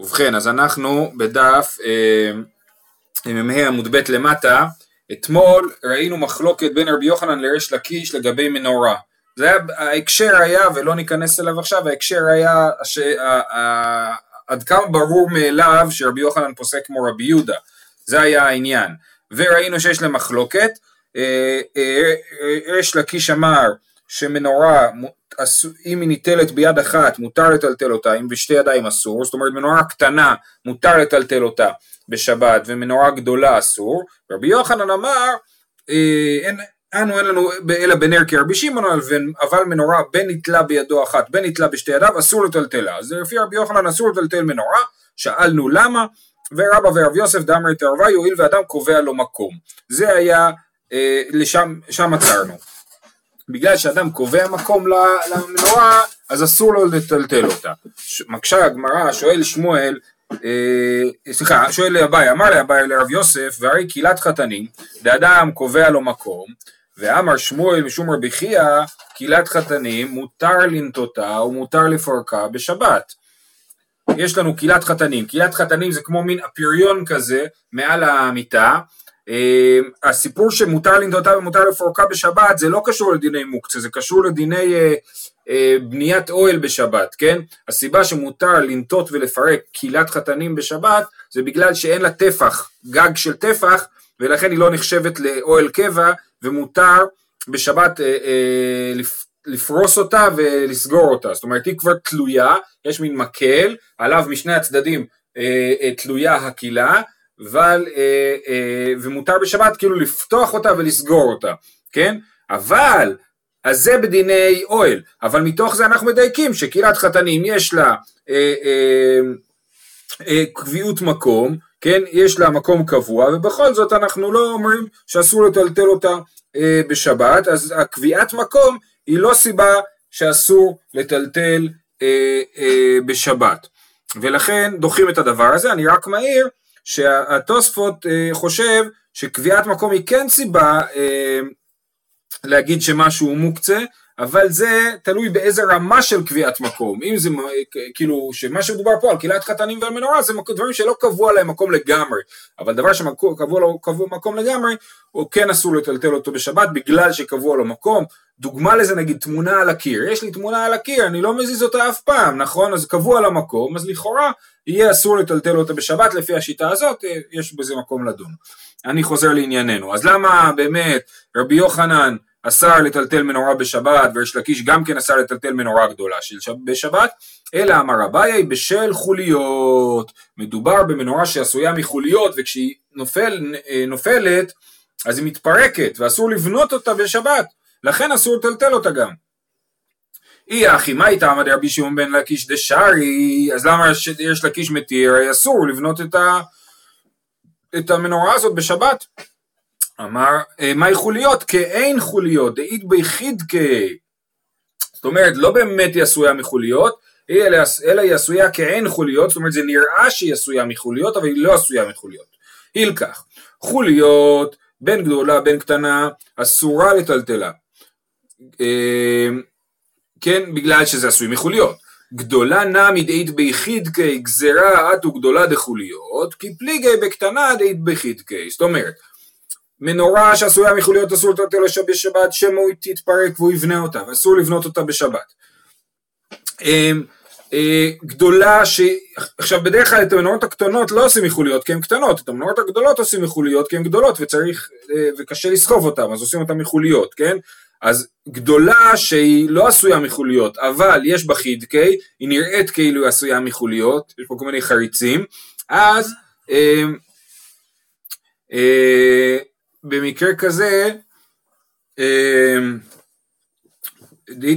ובכן, אז אנחנו בדף אה, מ"ה עמוד ב' למטה, אתמול ראינו מחלוקת בין רבי יוחנן לריש לקיש לגבי מנורה. זה היה, ההקשר היה, ולא ניכנס אליו עכשיו, ההקשר היה ש, ה, ה, עד כמה ברור מאליו שרבי יוחנן פוסק כמו רבי יהודה, זה היה העניין. וראינו שיש להם מחלוקת, אה, אה, ריש לקיש אמר שמנורה אם היא ניטלת ביד אחת מותר לטלטל אותה, אם בשתי ידיים אסור, זאת אומרת מנורה קטנה מותר לטלטל אותה בשבת ומנורה גדולה אסור, רבי יוחנן אמר אה, אין, אנו אין לנו אלא בנר כרבי שמעון אבל מנורה בין נתלה בידו אחת בין נתלה בשתי ידיו אסור לטלטלה. אז לפי רבי יוחנן אסור לטלטל מנורה שאלנו למה ורבא ורב יוסף דאמר את ערבה יואיל ואדם קובע לו מקום. זה היה אה, לשם שם עצרנו שאדם קובע מקום למנורה, אז אסור לו לטלטל אותה. מקשה הגמרא, שואל שמואל, אה, סליחה, שואל לאביי, אמר לאביי לרב יוסף, והרי קהילת חתנים, לאדם קובע לו מקום, ואמר שמואל משום רבי חייא, קהילת חתנים מותר לנטותה ומותר לפרקה בשבת. יש לנו קהילת חתנים, קהילת חתנים זה כמו מין אפריון כזה מעל המיטה, הסיפור שמותר לנדותה ומותר לפורקה בשבת זה לא קשור לדיני מוקצה, זה קשור לדיני אה, אה, בניית אוהל בשבת, כן? הסיבה שמותר לנטות ולפרק קהילת חתנים בשבת זה בגלל שאין לה טפח, גג של טפח, ולכן היא לא נחשבת לאוהל קבע, ומותר בשבת אה, אה, לפ, לפרוס אותה ולסגור אותה, זאת אומרת היא כבר תלויה, יש מין מקל, עליו משני הצדדים אה, אה, תלויה הקהילה, אבל, אה, אה, ומותר בשבת כאילו לפתוח אותה ולסגור אותה, כן? אבל, אז זה בדיני אוהל, אבל מתוך זה אנחנו מדייקים שקהילת חתנים יש לה אה, אה, אה, קביעות מקום, כן? יש לה מקום קבוע, ובכל זאת אנחנו לא אומרים שאסור לטלטל אותה אה, בשבת, אז הקביעת מקום היא לא סיבה שאסור לטלטל אה, אה, בשבת. ולכן דוחים את הדבר הזה, אני רק מעיר שהתוספות אה, חושב שקביעת מקום היא כן סיבה אה, להגיד שמשהו הוא מוקצה, אבל זה תלוי באיזה רמה של קביעת מקום, אם זה כאילו שמה שמדובר פה על קהילת חתנים ועל מנורה זה דברים שלא קבוע להם מקום לגמרי, אבל דבר שקבוע לו מקום לגמרי, הוא כן אסור לטלטל אותו בשבת בגלל שקבוע לו מקום, דוגמה לזה נגיד תמונה על הקיר, יש לי תמונה על הקיר, אני לא מזיז אותה אף פעם, נכון? אז קבוע למקום, אז לכאורה יהיה אסור לטלטל אותה בשבת לפי השיטה הזאת, אה, יש בזה מקום לדון. אני חוזר לענייננו, אז למה באמת רבי יוחנן אסר לטלטל מנורה בשבת, ויש לקיש גם כן אסר לטלטל מנורה גדולה של שב, בשבת, אלא אמר אביי בשל חוליות, מדובר במנורה שעשויה מחוליות וכשהיא נופל, אה, נופלת אז היא מתפרקת ואסור לבנות אותה בשבת, לכן אסור לטלטל אותה גם. אי אחי מה איתה עמד רבי שמעון בן לקיש דשארי, אז למה יש לקיש מתיר, אסור לבנות את, ה, את המנורה הזאת בשבת. אמר, אה, מהי חוליות? כאין חוליות, דאית ביחיד כ... זאת אומרת, לא באמת היא עשויה מחוליות, אלא היא עשויה כאין חוליות, זאת אומרת זה נראה שהיא עשויה מחוליות, אבל היא לא עשויה מחוליות. הילקח, חוליות, בין גדולה בין קטנה, אסורה לטלטלה. אה, כן, בגלל שזה עשוי מחוליות. גדולה נע מדעית ביחידקי גזרה עטו גדולה דחוליות, כי פליגי בקטנה דעית ביחידקי. זאת אומרת, מנורה שעשויה מחוליות אסור לטלטל בשבת, שמא היא תתפרק והוא יבנה אותה, ואסור לבנות אותה בשבת. אמ, אה, גדולה ש... עכשיו בדרך כלל את המנורות הקטנות לא עושים מחוליות כי הן קטנות, את המנורות הגדולות עושים מחוליות כי הן גדולות וצריך, אה, וקשה לסחוב אותן, אז עושים אותן מחוליות, כן? אז גדולה שהיא לא עשויה מחוליות, אבל יש בה חידקי, היא נראית כאילו היא עשויה מחוליות, יש פה כל מיני חריצים, אז אה, אה, במקרה כזה, אה,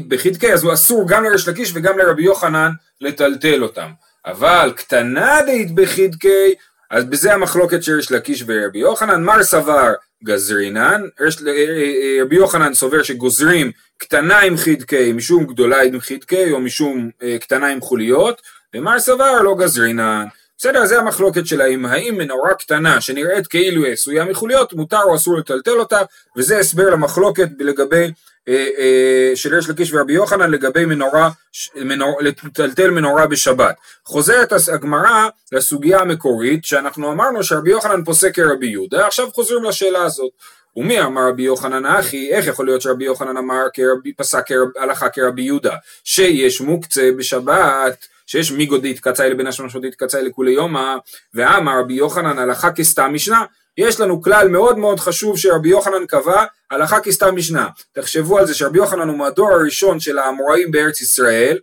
בחידקי אז הוא אסור גם לריש לקיש וגם לרבי יוחנן לטלטל אותם, אבל קטנה דאית בחידקי, אז בזה המחלוקת של ריש לקיש ורבי יוחנן, מר סבר גזרינן, אה, אה, רבי יוחנן סובר שגוזרים קטנה עם חידקי משום גדולה עם חידקי או משום אה, קטנה עם חוליות, ומר סבר לא גזרינן. בסדר, זה המחלוקת שלהם, האם מנורה קטנה שנראית כאילו היא עשויה מחוליות, מותר או אסור לטלטל אותה, וזה הסבר למחלוקת לגבי אה, אה, של ריש לקיש ורבי יוחנן לגבי מנורה, מנור, לטלטל מנורה בשבת. חוזרת הגמרא לסוגיה המקורית שאנחנו אמרנו שרבי יוחנן פוסק כרבי יהודה, עכשיו חוזרים לשאלה הזאת. ומי אמר רבי יוחנן אחי, איך יכול להיות שרבי יוחנן אמר כרבי, פסק הלכה כרבי יהודה, שיש מוקצה בשבת שיש מיגו דאיתקצאי לבין השמשות דאיתקצאי לכולי יומא, ואמר רבי יוחנן הלכה כסתם משנה, יש לנו כלל מאוד מאוד חשוב שרבי יוחנן קבע, הלכה כסתם משנה. תחשבו על זה שרבי יוחנן הוא מהדור הראשון של האמוראים בארץ ישראל,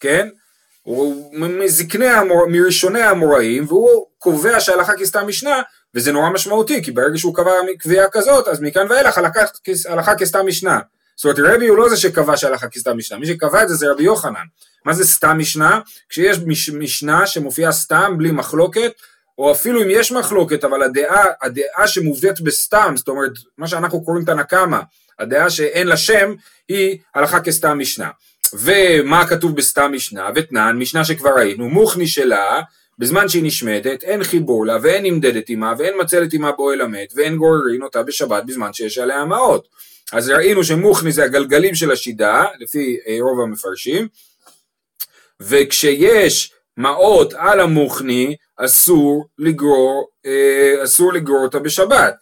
כן? הוא מזקני המור... מראשוני האמוראים, והוא קובע שהלכה כסתם משנה, וזה נורא משמעותי, כי ברגע שהוא קבע קביעה כזאת, אז מכאן ואילך הלכה, כסתם משנה. זאת אומרת רבי הוא לא זה שקבע שהלכה כסתם משנה, מי שקבע את זה זה רבי יוחנן. מה זה סתם משנה? כשיש מש, משנה שמופיעה סתם בלי מחלוקת, או אפילו אם יש מחלוקת, אבל הדעה, הדעה שמובאת בסתם, זאת אומרת, מה שאנחנו קוראים תנא קמא, הדעה שאין לה שם, היא הלכה כסתם משנה. ומה כתוב בסתם משנה? ותנן, משנה שכבר ראינו, מוכני שלה, בזמן שהיא נשמטת, אין חיבור לה ואין נמדדת עמה ואין מצלת עמה באוהל המת ואין גוררין אותה בשבת בזמן שיש עליה מעות. אז ראינו שמוכני זה הגלגלים של השידה, לפי אה, רוב המפרשים, וכשיש מעות על המוכני, אסור לגרור, אה, אסור לגרור אותה בשבת,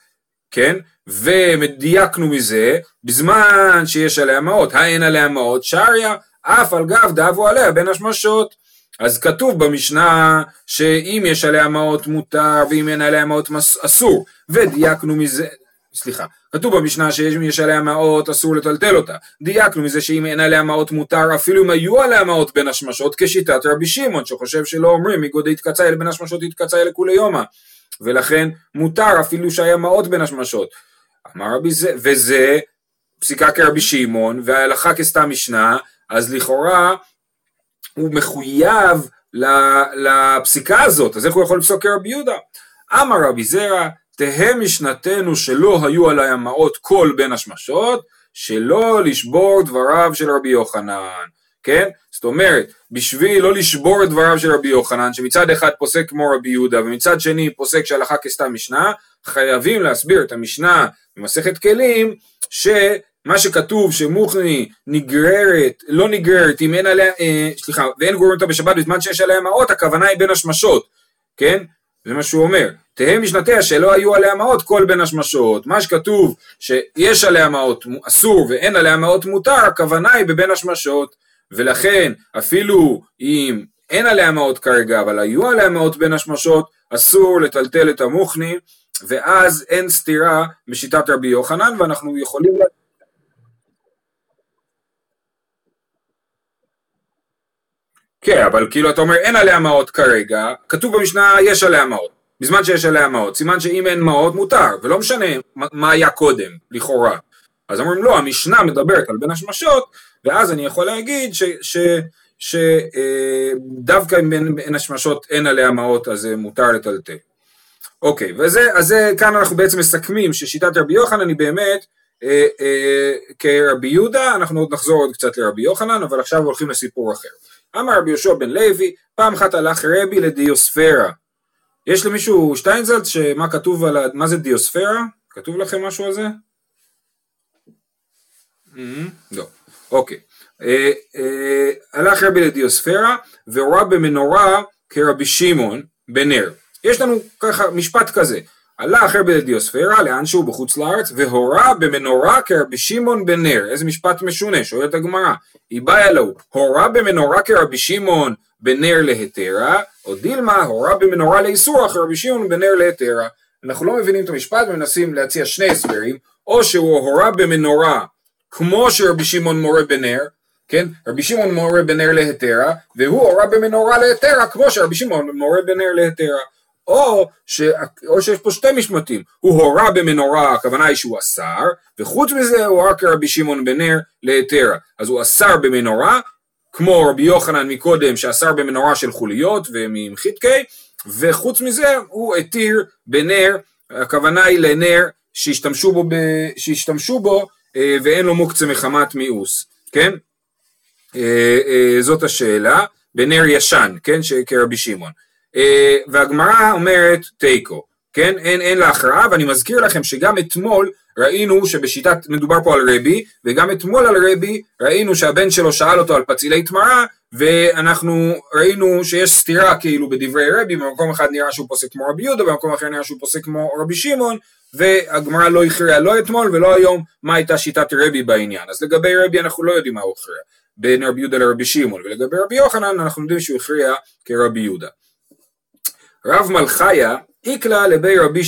כן? ודייקנו מזה, בזמן שיש עליה מעות, האין עליה מעות, שריה, אף על גב דאבו עליה בין השמשות. אז כתוב במשנה שאם יש עליה מעות מותר ואם אין עליה מעות אסור, ודייקנו מזה, סליחה, כתוב במשנה שאם יש עליה מעות אסור לטלטל אותה. דייקנו מזה שאם אין עליה מעות מותר אפילו אם היו עליה מעות בין השמשות כשיטת רבי שמעון שחושב שלא אומרים מגודי התקצה אל בין השמשות התקצה לכולי יומא. ולכן מותר אפילו שהיה מעות בין השמשות. אמר רבי זה, וזה פסיקה כרבי שמעון וההלכה כסתם משנה, אז לכאורה הוא מחויב לפסיקה הזאת, אז איך הוא יכול לפסוק כרבי יהודה? אמר רבי זרע תהא משנתנו שלא היו עלי המעות כל בין השמשות, שלא לשבור דבריו של רבי יוחנן, כן? זאת אומרת, בשביל לא לשבור את דבריו של רבי יוחנן, שמצד אחד פוסק כמו רבי יהודה, ומצד שני פוסק שהלכה כסתם משנה, חייבים להסביר את המשנה במסכת כלים, שמה שכתוב שמוכני נגררת, לא נגררת, אם אין עליה, אה, סליחה, ואין גורם אותה בשבת בזמן שיש עליה מעות, הכוונה היא בין השמשות, כן? זה מה שהוא אומר. תהא משנתיה שלא היו עליה מעות כל בין השמשות. מה שכתוב שיש עליה מעות אסור ואין עליה מעות מותר, הכוונה היא בבין השמשות. ולכן אפילו אם אין עליה מעות כרגע, אבל היו עליה מעות בין השמשות, אסור לטלטל את המוכני, ואז אין סתירה בשיטת רבי יוחנן, ואנחנו יכולים... כן, אבל כאילו אתה אומר אין עליה מעות כרגע, כתוב במשנה יש עליה מעות, בזמן שיש עליה מעות, סימן שאם אין מעות מותר, ולא משנה מה היה קודם, לכאורה. אז אומרים לא, המשנה מדברת על בין השמשות, ואז אני יכול להגיד שדווקא אם בין השמשות אין עליה מעות אז מותר לטלטל. אוקיי, וזה, אז זה, כאן אנחנו בעצם מסכמים ששיטת רבי יוחנן היא באמת אה, אה, כרבי יהודה, אנחנו עוד נחזור עוד קצת לרבי יוחנן, אבל עכשיו הולכים לסיפור אחר. אמר רבי יהושע בן לוי, פעם אחת הלך רבי לדיוספרה. יש למישהו שטיינזלץ שמה כתוב על, מה זה דיוספרה? כתוב לכם משהו על זה? Mm-hmm. לא, אוקיי. אה, אה, הלך רבי לדיוספרה והורה במנורה כרבי שמעון בנר. יש לנו ככה משפט כזה, הלך רבי לדיוספרה לאן שהוא בחוץ לארץ והורה במנורה כרבי שמעון בן נר. איזה משפט משונה שואלת הגמרא. היא באה לו הורה במנורה כרבי שמעון בן נר להתרה או דילמה הורה במנורה לאיסור אחר רבי שמעון בן נר להתרה אנחנו לא מבינים את המשפט ומנסים להציע שני הסברים. או שהוא הורה במנורה כמו שרבי שמעון מורה בנר כן? רבי שמעון מורה בנר להתרה והוא הורה במנורה להתרה כמו שרבי שמעון מורה בנר להתרה או, ש... או שיש פה שתי משמטים, הוא הורה במנורה, הכוונה היא שהוא אסר, וחוץ מזה הוא הורה כרבי שמעון בן נר להתרה. אז הוא אסר במנורה, כמו רבי יוחנן מקודם שאסר במנורה של חוליות וממחיתקי, וחוץ מזה הוא התיר בנר, הכוונה היא לנר שהשתמשו בו, ב... שהשתמשו בו אה, ואין לו מוקצה מחמת מיאוס, כן? אה, אה, זאת השאלה, בנר ישן, כן? כרבי שמעון. אה, והגמרא אומרת תיקו, כן? אין, אין לה הכרעה, ואני מזכיר לכם שגם אתמול ראינו שבשיטת, מדובר פה על רבי, וגם אתמול על רבי, ראינו שהבן שלו שאל אותו על פצילי תמרה, ואנחנו ראינו שיש סתירה כאילו בדברי רבי, במקום אחד נראה שהוא פוסק כמו רבי יהודה, במקום אחר נראה שהוא פוסק כמו רבי שמעון, והגמרא לא הכריעה לא אתמול ולא היום מה הייתה שיטת רבי בעניין. אז לגבי רבי אנחנו לא יודעים מה הוא הכריע, בין רבי יהודה לרבי שמעון, ולגבי רבי יוחנן אנחנו יודעים שהוא הכריע כרבי יהודה. רב מלכיה איקלה לבי רבי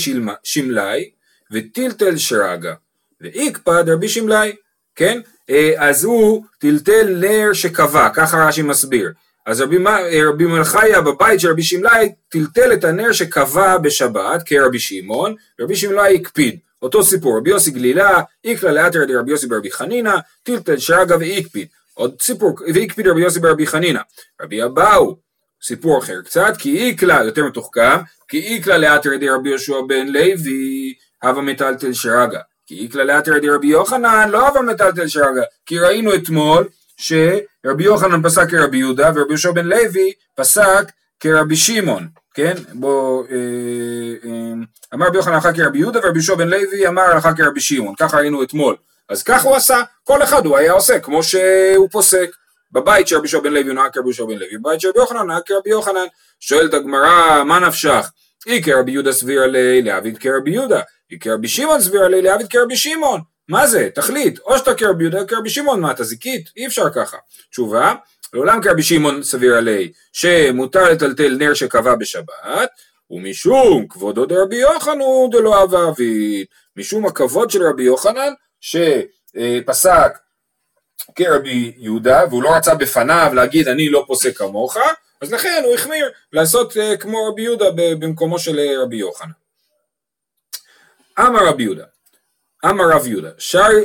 שמלאי וטלטל שרגא ואיקפד רבי שמלאי, כן? אה, אז הוא טלטל נר שקבע, ככה רש"י מסביר. אז רבי, אה, רבי מלכיה בבית של רבי שמלאי טלטל את הנר שקבע בשבת כרבי שמעון, ורבי שמלאי הקפיד. אותו סיפור, רבי יוסי גלילה, איקלה לאתר דרבי יוסי ברבי חנינא, טלטל שרגא והקפיד. עוד סיפור, והקפיד רבי יוסי ברבי חנינא. רבי אבאו, סיפור אחר קצת, כי איקלה, יותר מתוחכם, כי איקלה לאתר דרבי יהושע בן לוי, הווה מטלטל שרגא. כי איקלה לאתר דרבי יוחנן, לא הווה מטלטל שרגא. כי ראינו אתמול שרבי יוחנן פסק כרבי יהודה ורבי יהושע בן לוי פסק כרבי שמעון, כן? בוא, אה, אה, אמר רבי יוחנן הלכה כרבי יהודה ורבי יהושע בן לוי אמר הלכה כרבי שמעון, ככה ראינו אתמול. אז ככה הוא עשה, כל אחד הוא היה עושה כמו שהוא פוסק. בבית של רבי יהושע בן לוי הוא נהג כרבי יהושע בן לוי, בבית של רבי יוחנן נהג כרבי יוחנן. שואלת הגמרא, מה נפשך? אי כרבי יהודה סביר עלי לעביד כרבי יהודה, אי כרבי שמעון סביר עלי לעביד כרבי שמעון. מה זה? תחליט, או שאתה כרבי יהודה או כרבי שמעון, מה אתה זיקית? אי אפשר ככה. תשובה, לעולם כרבי שמעון סביר עלי, שמותר לטלטל נר שקבע בשבת, ומשום כבודו דרבי יוחנן דלא אהבה אביד, משום הכבוד של רבי יוחנן, שפסק כרבי יהודה, והוא לא רצה בפניו להגיד אני לא פוסק כמוך, אז לכן הוא החמיר לעשות uh, כמו רבי יהודה במקומו של uh, רבי יוחנן. אמר רבי יהודה, אמר רב יהודה,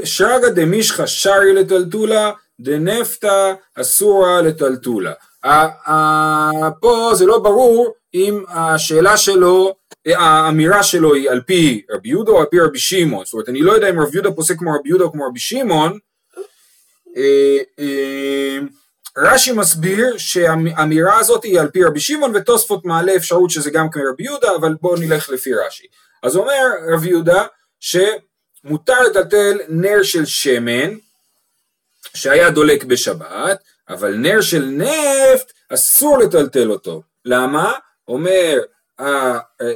שרגא דמישחא שרי לטלטולה דנפתא אסורה לטלטולה. פה זה לא ברור אם השאלה שלו, האמירה שלו היא על פי רבי יהודה או על פי רבי שמעון, זאת אומרת אני לא יודע אם רבי יהודה פוסק כמו רבי יהודה או כמו רבי שמעון, אה, אה, רש"י מסביר שהאמירה הזאת היא על פי רבי שמעון ותוספות מעלה אפשרות שזה גם כמו רבי יהודה אבל בואו נלך לפי רש"י. אז אומר רבי יהודה שמותר לטלטל נר של שמן שהיה דולק בשבת אבל נר של נפט אסור לטלטל אותו. למה? אומר,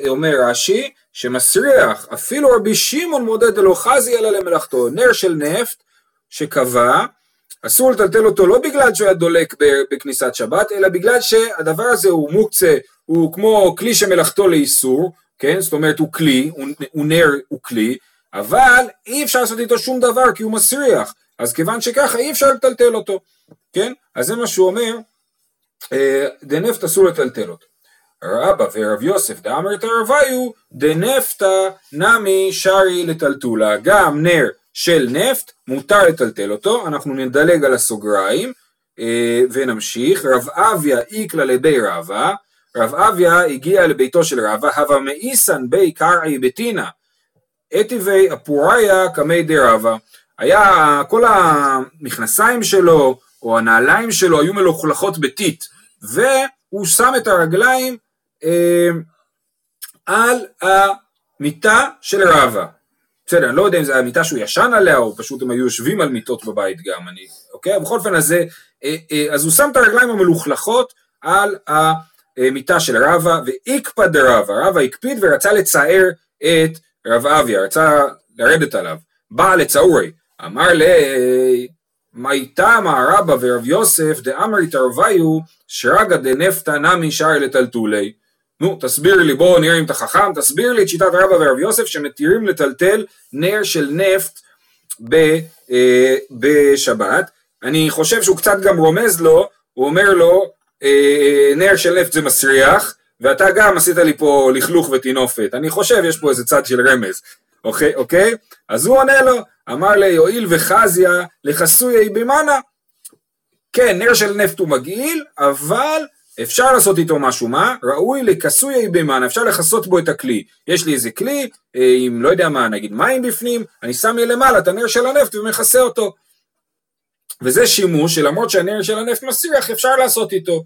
אומר רש"י שמסריח אפילו רבי שמעון מודד אלו חזי אלא למלאכתו נר של נפט שקבע אסור לטלטל אותו לא בגלל שהוא היה דולק בכניסת שבת, אלא בגלל שהדבר הזה הוא מוקצה, הוא כמו כלי שמלאכתו לאיסור, כן? זאת אומרת הוא כלי, הוא, הוא נר הוא כלי, אבל אי אפשר לעשות איתו שום דבר כי הוא מסריח, אז כיוון שככה אי אפשר לטלטל אותו, כן? אז זה מה שהוא אומר, אה, דנפט אסור לטלטל אותו. רבא ורב יוסף דאמר את הרביו דנפתא נמי שרי לטלטולה, גם נר של נפט, מותר לטלטל אותו, אנחנו נדלג על הסוגריים אה, ונמשיך, רב אביה איקלה לבי רבא, רב אביה הגיע לביתו של רבא, הווה מאיסן בי קרעי בטינה, אטיבי אפוריה קמי די רבא, היה כל המכנסיים שלו או הנעליים שלו היו מלוכלכות בטיט, והוא שם את הרגליים אה, על המיטה של רבא. בסדר, אני לא יודע אם זו המיטה שהוא ישן עליה, או פשוט הם היו יושבים על מיטות בבית גם, אני, אוקיי? בכל אופן, אז, אה, אה, אז הוא שם את הרגליים המלוכלכות על המיטה של רבא, ואיקפא דרבא, רבא הקפיד ורצה לצער את רב אביה, רצה לרדת עליו. בא לצעורי, אמר לי, מי תמה רבא ורב יוסף דאמר התערביו שרגא דנפתא נמי שער לטלטולי. נו, תסביר לי, בוא נראה אם אתה חכם, תסביר לי את שיטת רבא ורב יוסף שמתירים לטלטל נר של נפט ב, אה, בשבת. אני חושב שהוא קצת גם רומז לו, הוא אומר לו, אה, נר של נפט זה מסריח, ואתה גם עשית לי פה לכלוך וטינופת. אני חושב, יש פה איזה צד של רמז. אוקיי, אוקיי? אז הוא עונה לו, אמר לי, יואיל וחזיה לחסויי במנה. כן, נר של נפט הוא מגעיל, אבל אפשר לעשות איתו משהו, מה? ראוי לכסוי במען, אפשר לכסות בו את הכלי. יש לי איזה כלי, אה, עם לא יודע מה, נגיד מים בפנים, אני שם מלמעלה את הנר של הנפט ומכסה אותו. וזה שימוש שלמרות שהנר של הנפט מסריח, אפשר לעשות איתו.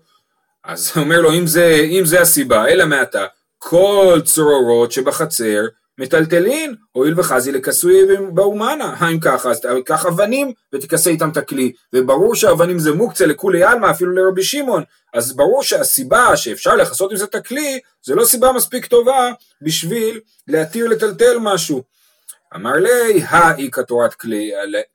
אז אומר לו, אם זה, אם זה הסיבה, אלא מעתה, כל צרורות שבחצר מטלטלין, הואיל וחזי לכסוי באומנה, אם ככה, אז תיקח אבנים ותכסה איתם את הכלי, וברור שאבנים זה מוקצה לכולי עלמא, אפילו לרבי שמעון, אז ברור שהסיבה שאפשר לכסות עם זה את הכלי, זה לא סיבה מספיק טובה בשביל להתיר לטלטל משהו. אמר לי, האי כתורת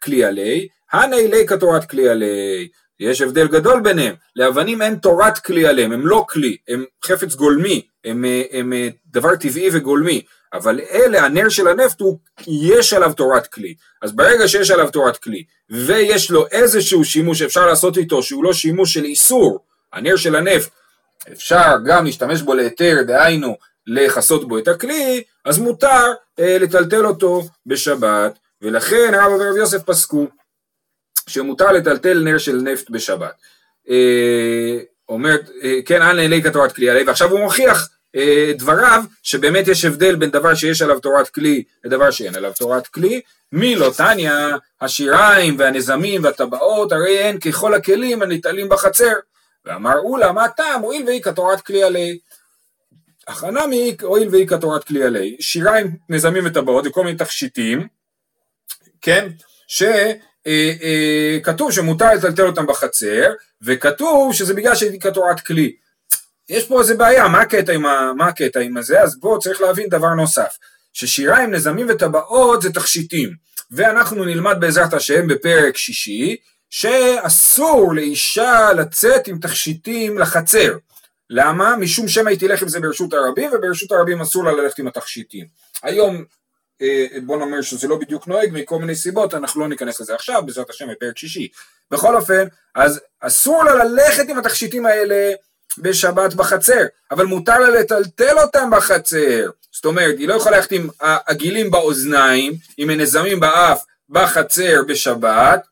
כלי עלי, הני לי כתורת כלי עלי. יש הבדל גדול ביניהם, לאבנים אין תורת כלי עליהם, הם לא כלי, הם חפץ גולמי, הם, הם, הם דבר טבעי וגולמי, אבל אלה, הנר של הנפט הוא, יש עליו תורת כלי, אז ברגע שיש עליו תורת כלי, ויש לו איזשהו שימוש שאפשר לעשות איתו, שהוא לא שימוש של איסור, הנר של הנפט, אפשר גם להשתמש בו להיתר, דהיינו לכסות בו את הכלי, אז מותר אה, לטלטל אותו בשבת, ולכן הרב ורב יוסף פסקו שמותר לטלטל נר של נפט בשבת. אה, אומר, אה, כן, אנא אלי כתורת כלי עלי, ועכשיו הוא מוכיח דבריו שבאמת יש הבדל בין דבר שיש עליו תורת כלי לדבר שאין עליו תורת כלי. מי לא תניא, השיריים והנזמים והטבעות, הרי הן ככל הכלים הניטלים בחצר. ואמר אולה, מה הטעם? הואיל ואי כתורת כלי עלי. הכנה מי הואיל ואי כתורת כלי עלי. שיריים, נזמים וטבעות וכל מיני תכשיטים, כן? ש... אה, אה, כתוב שמותר לטלטל אותם בחצר, וכתוב שזה בגלל שהייתי כתורת כלי. יש פה איזה בעיה, מה הקטע עם, ה, מה הקטע עם הזה? אז בואו צריך להבין דבר נוסף, ששיריים, נזמים וטבעות זה תכשיטים, ואנחנו נלמד בעזרת השם בפרק שישי, שאסור לאישה לצאת עם תכשיטים לחצר. למה? משום שמא היא תלך עם זה ברשות הרבים, וברשות הרבים אסור לה ללכת עם התכשיטים. היום אה, בוא נאמר שזה לא בדיוק נוהג מכל מיני סיבות, אנחנו לא ניכנס לזה עכשיו, בעזרת השם בפרק שישי. בכל אופן, אז אסור לה ללכת עם התכשיטים האלה בשבת בחצר, אבל מותר לה לטלטל אותם בחצר. זאת אומרת, היא לא יכולה ללכת עם עגילים באוזניים, עם הנזמים באף בחצר בשבת,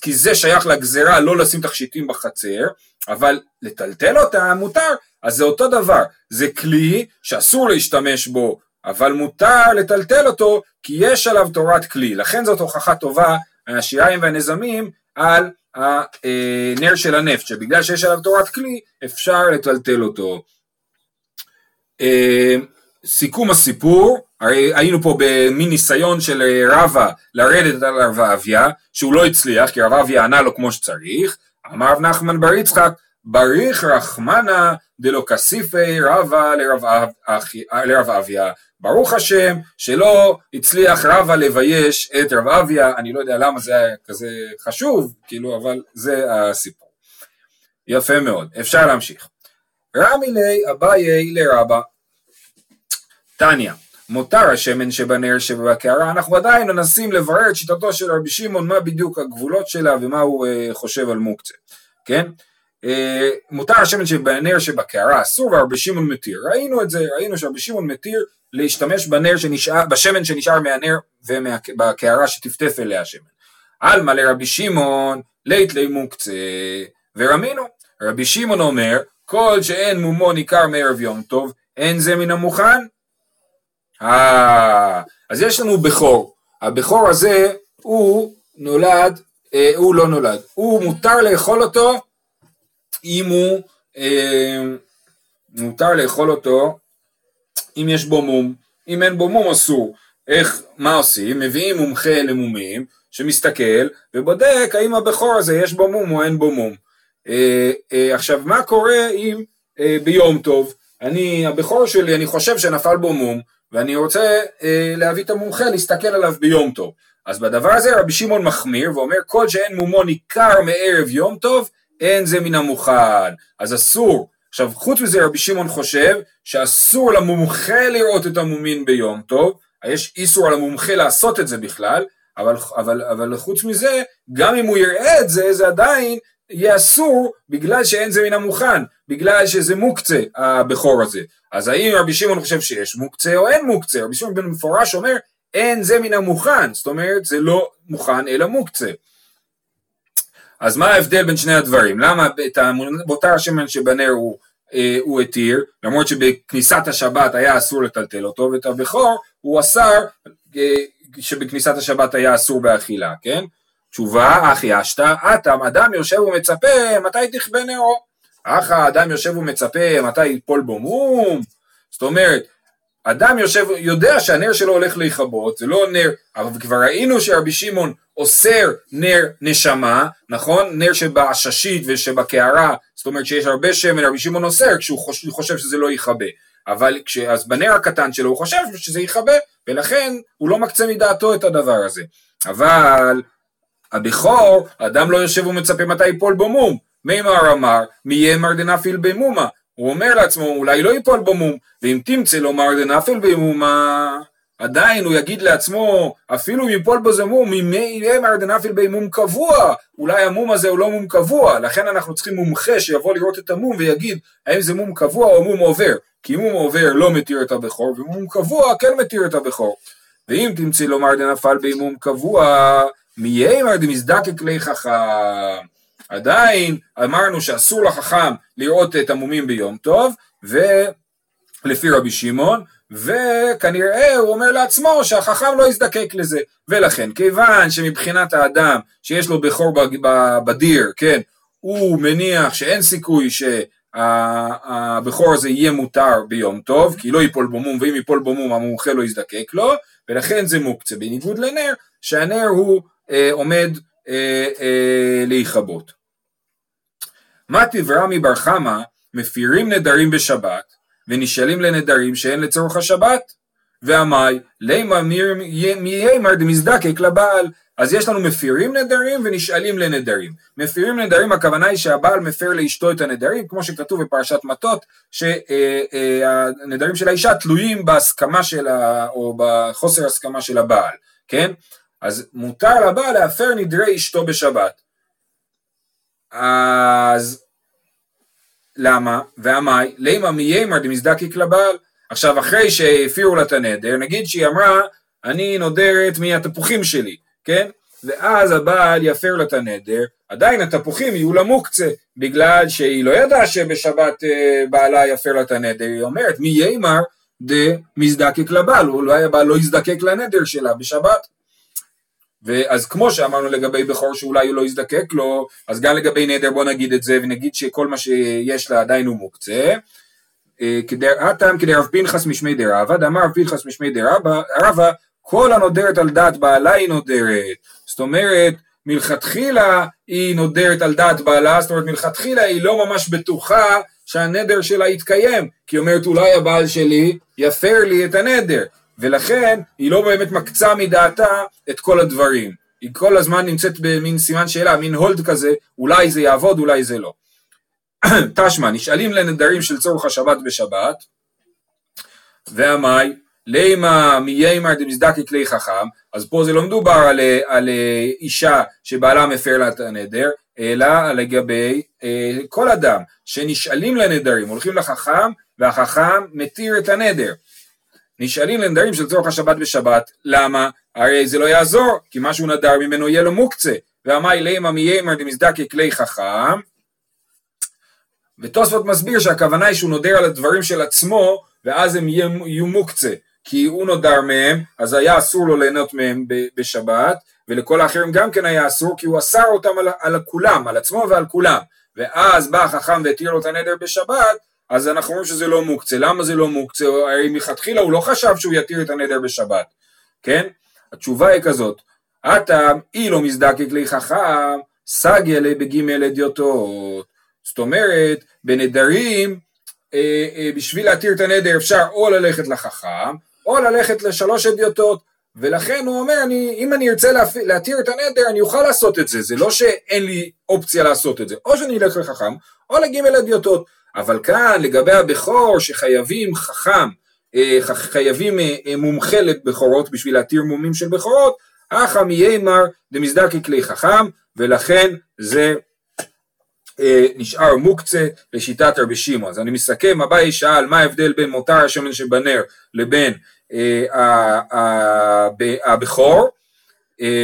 כי זה שייך לגזרה לא לשים תכשיטים בחצר, אבל לטלטל אותם מותר, אז זה אותו דבר, זה כלי שאסור להשתמש בו אבל מותר לטלטל אותו כי יש עליו תורת כלי, לכן זאת הוכחה טובה השיריים והנזמים על הנר של הנפט, שבגלל שיש עליו תורת כלי אפשר לטלטל אותו. אה, סיכום הסיפור, הרי היינו פה במין ניסיון של רבא לרדת על רב אביה, שהוא לא הצליח כי רב אביה ענה לו כמו שצריך, אמר רב נחמן בר יצחק, בריך רחמנה דלא כסיפי רבא לרב אביה, ברוך השם שלא הצליח רבא לבייש את רב אביה, אני לא יודע למה זה היה כזה חשוב, כאילו, אבל זה הסיפור. יפה מאוד, אפשר להמשיך. רמי לי אביי לרבא. תניא, מותר השמן שבנר שבקערה, אנחנו עדיין מנסים לברר את שיטתו של רבי שמעון, מה בדיוק הגבולות שלה ומה הוא uh, חושב על מוקצה, כן? אה, מותר השמן שבנר שבקערה אסור ורבי שמעון מתיר. ראינו את זה, ראינו שרבי שמעון מתיר להשתמש בנר שנשאר, בשמן שנשאר מהנר ובקערה שטפטף אליה השמן. עלמא לרבי שמעון לית לי מוקצה ורמינו. רבי שמעון אומר כל שאין מומו ניכר מערב יום טוב אין זה מן המוכן. אה, אז יש לנו בכור. הבכור הזה הוא נולד, אה, הוא לא נולד, הוא מותר לאכול אותו אם הוא, אה, מותר לאכול אותו אם יש בו מום, אם אין בו מום אסור. איך, מה עושים? מביאים מומחה למומים שמסתכל ובודק האם הבכור הזה יש בו מום או אין בו מום. אה, אה, עכשיו מה קורה אם אה, ביום טוב, אני, הבכור שלי אני חושב שנפל בו מום ואני רוצה אה, להביא את המומחה להסתכל עליו ביום טוב. אז בדבר הזה רבי שמעון מחמיר ואומר כל שאין מומו ניכר מערב יום טוב אין זה מן המוכן, אז אסור. עכשיו חוץ מזה רבי שמעון חושב שאסור למומחה לראות את המומין ביום טוב, יש איסור על המומחה לעשות את זה בכלל, אבל, אבל, אבל חוץ מזה, גם אם הוא יראה את זה, זה עדיין יהיה אסור בגלל שאין זה מן המוכן, בגלל שזה מוקצה הבכור הזה. אז האם רבי שמעון חושב שיש מוקצה או אין מוקצה? רבי שמעון במפורש אומר אין זה מן המוכן, זאת אומרת זה לא מוכן אלא מוקצה. אז מה ההבדל בין שני הדברים? למה את המותר השמן שבנר הוא, אה, הוא התיר, למרות שבכניסת השבת היה אסור לטלטל אותו, ואת הבכור הוא אסר אה, שבכניסת השבת היה אסור באכילה, כן? תשובה, אחי אשתא, אטם, אדם יושב ומצפה מתי תכבה נאו. אחא, אדם יושב ומצפה מתי יפול בו מום. זאת אומרת, אדם יושב, יודע שהנר שלו הולך להיכבות, זה לא נר, אבל כבר ראינו שרבי שמעון אוסר נר נשמה, נכון? נר שבעששית ושבקערה, זאת אומרת שיש הרבה שמן, רבי שמעון אוסר כשהוא חושב, שזה לא יכבה. אבל כש, אז בנר הקטן שלו הוא חושב שזה יכבה, ולכן הוא לא מקצה מדעתו את הדבר הזה. אבל הבכור, האדם לא יושב ומצפה מתי ייפול בו מום. מימר אמר, מי יאמר דנפיל במומה. הוא אומר לעצמו, אולי לא ייפול בו מום, ואם תמצא לומר דנפיל במומה, עדיין הוא יגיד לעצמו, אפילו אם ייפול בו זה מום, מי יאמר דנפיל במום קבוע, אולי המום הזה הוא לא מום קבוע, לכן אנחנו צריכים מומחה שיבוא לראות את המום ויגיד, האם זה מום קבוע או מום עובר, כי מום עובר לא מתיר את הבכור, ומום קבוע כן מתיר את הבכור. ואם תמצא לומר דנפל במום קבוע, מי יאמר דמזדקק לי חכם. עדיין אמרנו שאסור לחכם לראות את המומים ביום טוב, ולפי רבי שמעון, וכנראה הוא אומר לעצמו שהחכם לא יזדקק לזה, ולכן כיוון שמבחינת האדם שיש לו בכור בדיר, כן, הוא מניח שאין סיכוי שהבכור הזה יהיה מותר ביום טוב, כי לא ייפול בו מום, ואם ייפול בו מום המומחה לא יזדקק לו, ולכן זה מוקצה, בניגוד לנר, שהנר הוא אה, עומד אה, אה, להיכבות. מתי ורמי בר חמא מפירים נדרים בשבת ונשאלים לנדרים שאין לצורך השבת ועמי לימה מיימר דמזדקק לבעל אז יש לנו מפירים נדרים ונשאלים לנדרים. מפירים נדרים הכוונה היא שהבעל מפר לאשתו את הנדרים כמו שכתוב בפרשת מטות שהנדרים אה, של האישה תלויים בהסכמה שלה או בחוסר הסכמה של הבעל כן אז מותר לבעל להפר נדרי אשתו בשבת. אז למה? ועמי, לימה מיימר דמזדקיק לבעל. עכשיו אחרי שהפירו לה את הנדר, נגיד שהיא אמרה אני נודרת מהתפוחים שלי, כן? ואז הבעל יפר לה את הנדר, עדיין התפוחים יהיו לה מוקצה, בגלל שהיא לא ידעה שבשבת אה, בעלה יפר לה את הנדר, היא אומרת מי יימר דמזדקק לבעל, אולי הבעל לא יזדקק לנדר שלה בשבת. ואז כמו שאמרנו לגבי בכור שאולי הוא לא יזדקק לו, אז גם לגבי נדר בוא נגיד את זה ונגיד שכל מה שיש לה עדיין הוא מוקצה. הטעם כדי רב פנחס משמי דרבא, דאמר רב פנחס משמי דרבא, כל הנודרת על דעת בעלה היא נודרת. זאת אומרת, מלכתחילה היא נודרת על דעת בעלה, זאת אומרת מלכתחילה היא לא ממש בטוחה שהנדר שלה יתקיים, כי היא אומרת אולי הבעל שלי יפר לי את הנדר, ולכן היא לא באמת מקצה מדעתה את כל הדברים. היא כל הזמן נמצאת במין סימן שאלה, מין הולד כזה, אולי זה יעבוד, אולי זה לא. תשמע, נשאלים לנדרים של צורך השבת בשבת, והמאי, לימה מיימר דמזדקי כלי חכם, אז פה זה לא מדובר על, על אישה שבעלה מפר לה את הנדר, אלא לגבי אה, כל אדם שנשאלים לנדרים, הולכים לחכם והחכם מתיר את הנדר. נשאלים לנדרים של צורך השבת בשבת, למה? הרי זה לא יעזור, כי מה שהוא נדר ממנו יהיה לו מוקצה, ואמי לימה מיימר דמזדקי כלי חכם, ותוספות מסביר שהכוונה היא שהוא נודר על הדברים של עצמו, ואז הם יהיו מוקצה, כי הוא נודר מהם, אז היה אסור לו ליהנות מהם בשבת, ולכל האחרים גם כן היה אסור, כי הוא אסר אותם על, על כולם, על עצמו ועל כולם, ואז בא החכם והתיר לו את הנדר בשבת, אז אנחנו אומרים שזה לא מוקצה. למה זה לא מוקצה? הרי מלכתחילה הוא לא חשב שהוא יתיר את הנדר בשבת, כן? התשובה היא כזאת, הטעם אי לא מזדקק לי חכם, סגיה לי בגימל אדיוטות. זאת אומרת, בנדרים, אה, אה, בשביל להתיר את הנדר אפשר או ללכת לחכם, או ללכת לשלוש אדיוטות. ולכן הוא אומר, אני, אם אני ארצה להתיר את הנדר, אני אוכל לעשות את זה. זה לא שאין לי אופציה לעשות את זה. או שאני אלך לחכם, או לגימל אדיוטות. אבל כאן לגבי הבכור שחייבים חכם, אה, חייבים אה, אה, מומחה לבכורות בשביל להתיר מומים של בכורות, אחא מיימר דמזדקי כלי חכם, ולכן זה נשאר מוקצה לשיטת רבי שמעון. אז אני מסכם, אביי שאל מה ההבדל בין מותר השמן שבנר לבין הבכור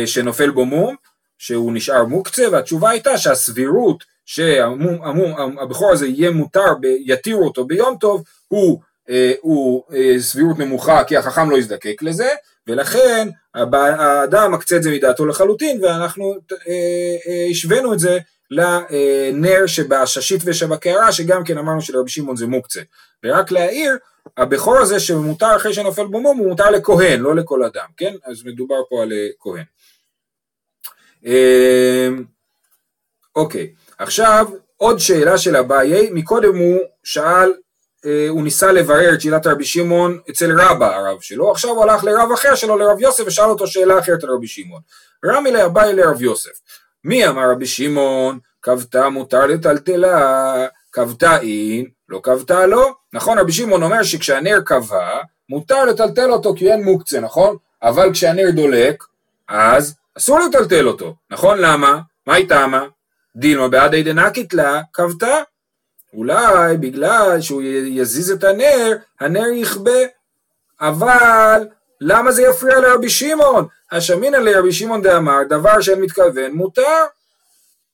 שנופל בו מום, שהוא נשאר מוקצה, והתשובה הייתה שהסבירות שהבכור הזה יהיה מותר, יתירו אותו ביום טוב, הוא, אה, הוא אה, סבירות נמוכה כי החכם לא יזדקק לזה, ולכן האדם מקצה את זה מדעתו לחלוטין, ואנחנו אה, השווינו את זה לנר שבעששית ושבקערה, שגם כן אמרנו שלרבי שמעון זה מוקצה. ורק להעיר, הבכור הזה שמותר אחרי שנופל בו מום הוא מותר לכהן, לא לכל אדם, כן? אז מדובר פה על אה, כהן. אמ, אוקיי, עכשיו עוד שאלה של אביי, מקודם הוא שאל, אה, הוא ניסה לברר את שאלת רבי שמעון אצל רבא הרב שלו, עכשיו הוא הלך לרב אחר שלו, לרב יוסף, ושאל אותו שאלה אחרת על רבי שמעון. רמי לאביי לרב יוסף, מי אמר רבי שמעון, כבתה מותר לטלטלה, כבתה אין, לא כבתה לא, נכון רבי שמעון אומר שכשהנר כבה, מותר לטלטל אותו כי אין מוקצה, נכון? אבל כשהנר דולק, אז אסור לטלטל אותו, נכון? למה? מה היא טעמה? דילמה בעדי דנקית לה, כבתה. אולי בגלל שהוא יזיז את הנר, הנר יכבה. אבל למה זה יפריע לרבי שמעון? השמינא לרבי שמעון דאמר, דבר שאין מתכוון מותר.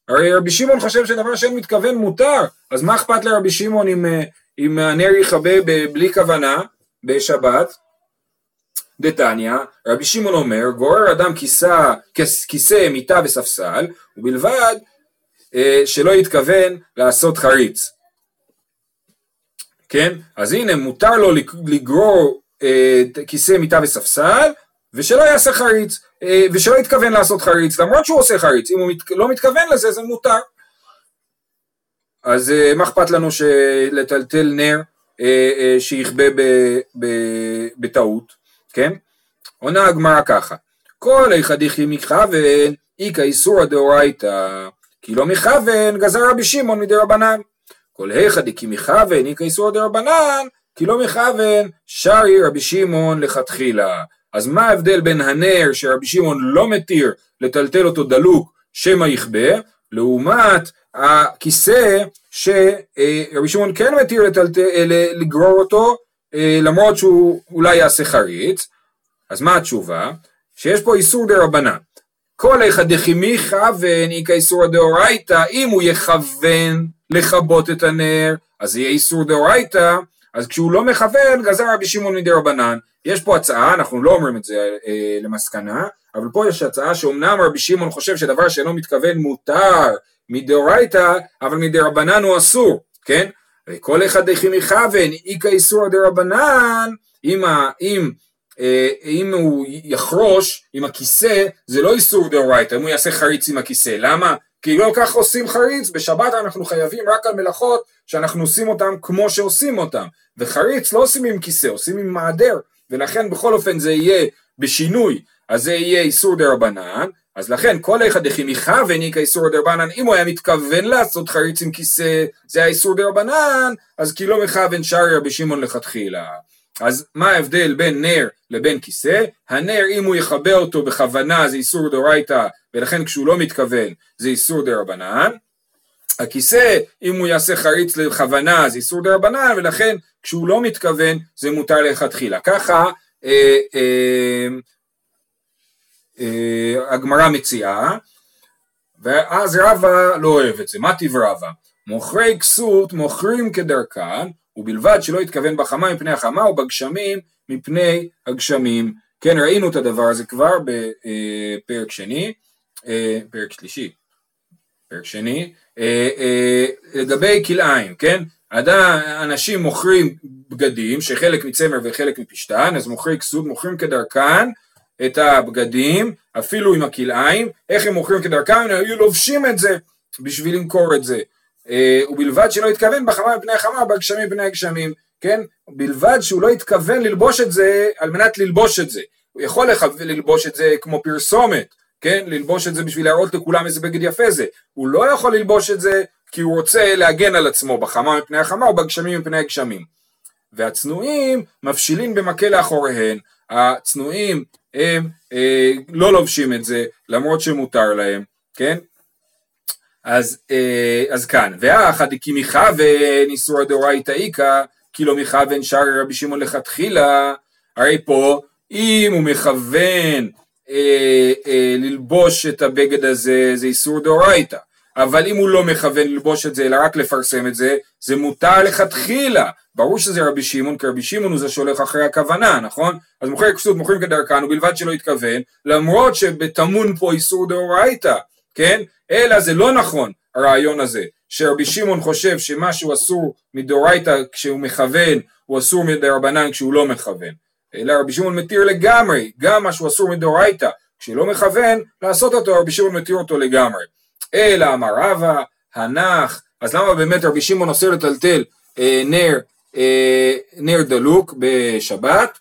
הרי רבי שמעון חושב שדבר שאין מתכוון מותר, אז מה אכפת לרבי שמעון אם, אה, אם הנר יכבה בלי כוונה בשבת? דתניא, רבי שמעון אומר, גורר אדם כיסא, כיסא, מיטה וספסל, ובלבד שלא יתכוון לעשות חריץ. כן? אז הנה מותר לו לגרור אה, כיסא מיטה וספסל ושלא יעשה חריץ אה, ושלא יתכוון לעשות חריץ למרות שהוא עושה חריץ אם הוא מת, לא מתכוון לזה זה מותר אז מה אכפת לנו לטלטל נר שיכבה בטעות כן? עונה הגמרא ככה כל דכי מכוון איכא איסורא דאורייתא כי לא מכוון גזר רבי שמעון מדי רבנן. כל היכא דקי מכוון איכא איסור דרבנן כי לא מכוון שרי רבי שמעון לכתחילה. אז מה ההבדל בין הנר שרבי שמעון לא מתיר לטלטל אותו דלוק שמא יכבה לעומת הכיסא שרבי שמעון כן מתיר לטלטל, לגרור אותו אה, למרות שהוא אולי יעשה חריץ אז מה התשובה? שיש פה איסור דה רבנן כל איכא דכימי כוון איכא איסורא דאורייתא, אם הוא יכוון לכבות את הנר, אז יהיה איסור דאורייתא, אז כשהוא לא מכוון, גזר רבי שמעון מדי רבנן. יש פה הצעה, אנחנו לא אומרים את זה אה, למסקנה, אבל פה יש הצעה שאומנם רבי שמעון חושב שדבר שאינו מתכוון מותר מדאורייתא, אבל מדי רבנן הוא אסור, כן? וכל אחד דכי מכוון, איכא איסורא דרבנן, אם, אם אה, אם הוא יחרוש עם הכיסא, זה לא איסור דאורייתא, אם הוא יעשה חריץ עם הכיסא. למה? כי לא כך עושים חריץ, בשבת אנחנו חייבים רק על מלאכות שאנחנו עושים אותם כמו שעושים אותם. וחריץ לא עושים עם כיסא, עושים עם מעדר, ולכן בכל אופן זה יהיה בשינוי, אז זה יהיה איסור דרבנן, אז לכן כל אחד דכי מכוון איכא איסור דרבנן, אם הוא היה מתכוון לעשות חריץ עם כיסא, זה היה איסור דרבנן, אז כי לא מכוון שרי רבי שמעון לכתחילה. אז מה ההבדל בין נר לבין כיסא? הנר אם הוא יכבה אותו בכוונה זה איסור דאורייתא ולכן כשהוא לא מתכוון זה איסור דרבנן הכיסא אם הוא יעשה חריץ לכוונה זה איסור דרבנן ולכן כשהוא לא מתכוון זה מותר לכתחילה ככה אה, אה, אה, הגמרא מציעה ואז רבא לא אוהב את זה מה טיב רבא? מוכרי כסות מוכרים כדרכן ובלבד שלא יתכוון בחמה מפני החמה ובגשמים מפני הגשמים. כן, ראינו את הדבר הזה כבר בפרק שני, אה, פרק שלישי, פרק שני, אה, אה, לגבי כלאיים, כן? אנשים מוכרים בגדים שחלק מצמר וחלק מפשתן, אז מוכרי כסות מוכרים כדרכן את הבגדים, אפילו עם הכלאיים, איך הם מוכרים כדרכם? הם היו לובשים את זה בשביל למכור את זה. אה, ובלבד שלא יתכוון בחמה מפני החמה בגשמים מפני הגשמים, כן? בלבד שהוא לא יתכוון ללבוש את זה על מנת ללבוש את זה. הוא יכול ללבוש את זה כמו פרסומת, כן? ללבוש את זה בשביל להראות לכולם איזה בגד יפה זה. הוא לא יכול ללבוש את זה כי הוא רוצה להגן על עצמו בחמה מפני החמה או בגשמים מפני הגשמים. והצנועים מפשילים במקל לאחוריהן. הצנועים הם אה, לא לובשים את זה למרות שמותר להם, כן? אז, אה, אז כאן, והאחד כי מכוון איסור דאורייתא איכא, כי לא מכוון שרי רבי שמעון לכתחילה, הרי פה אם הוא מכוון אה, אה, ללבוש את הבגד הזה זה איסור דאורייתא, אבל אם הוא לא מכוון ללבוש את זה אלא רק לפרסם את זה, זה מותר לכתחילה. ברור שזה רבי שמעון, כי רבי שמעון הוא זה שהולך אחרי הכוונה, נכון? אז מוכר כסות מוכרים כדרכן, ובלבד שלא יתכוון, למרות שבטמון פה איסור דאורייתא, כן? אלא זה לא נכון הרעיון הזה, שרבי שמעון חושב שמשהו אסור מדאורייתא כשהוא מכוון הוא אסור מדרבנן כשהוא לא מכוון. אלא רבי שמעון מתיר לגמרי, גם מה שהוא אסור מדאורייתא, כשלא מכוון, לעשות אותו, רבי שמעון מתיר אותו לגמרי. אלא אמר רבא, הנח, אז למה באמת רבי שמעון אוסר לטלטל אה, נר, אה, נר דלוק בשבת?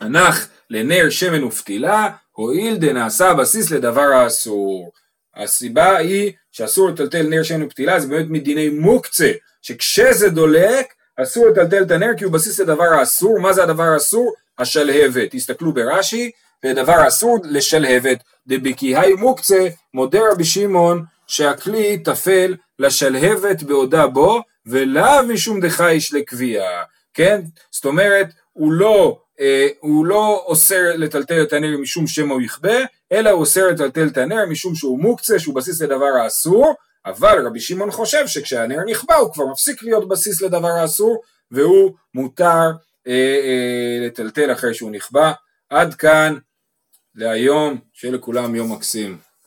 הנח לנר שמן ופתילה, הואיל דנעשה בסיס לדבר האסור. הסיבה היא שאסור לטלטל נר שמן ופתילה, זה באמת מדיני מוקצה, שכשזה דולק, אסור לטלטל את הנר כי הוא בסיס לדבר האסור, מה זה הדבר האסור? השלהבת, תסתכלו ברש"י, ודבר אסור לשלהבת, דבקיהי מוקצה, מודה רבי שמעון שהכלי טפל לשלהבת בעודה בו, ולאו משום דחייש לקביעה, כן? זאת אומרת, הוא לא, אה, הוא לא אוסר לטלטל את הנר משום שמא הוא יכבה, אלא הוא אוסר לטלטל את הנר משום שהוא מוקצה, שהוא בסיס לדבר האסור, אבל רבי שמעון חושב שכשהנר נכבה הוא כבר מפסיק להיות בסיס לדבר האסור, והוא מותר אה, אה, לטלטל אחרי שהוא נכבה. עד כאן להיום, שיהיה לכולם יום מקסים.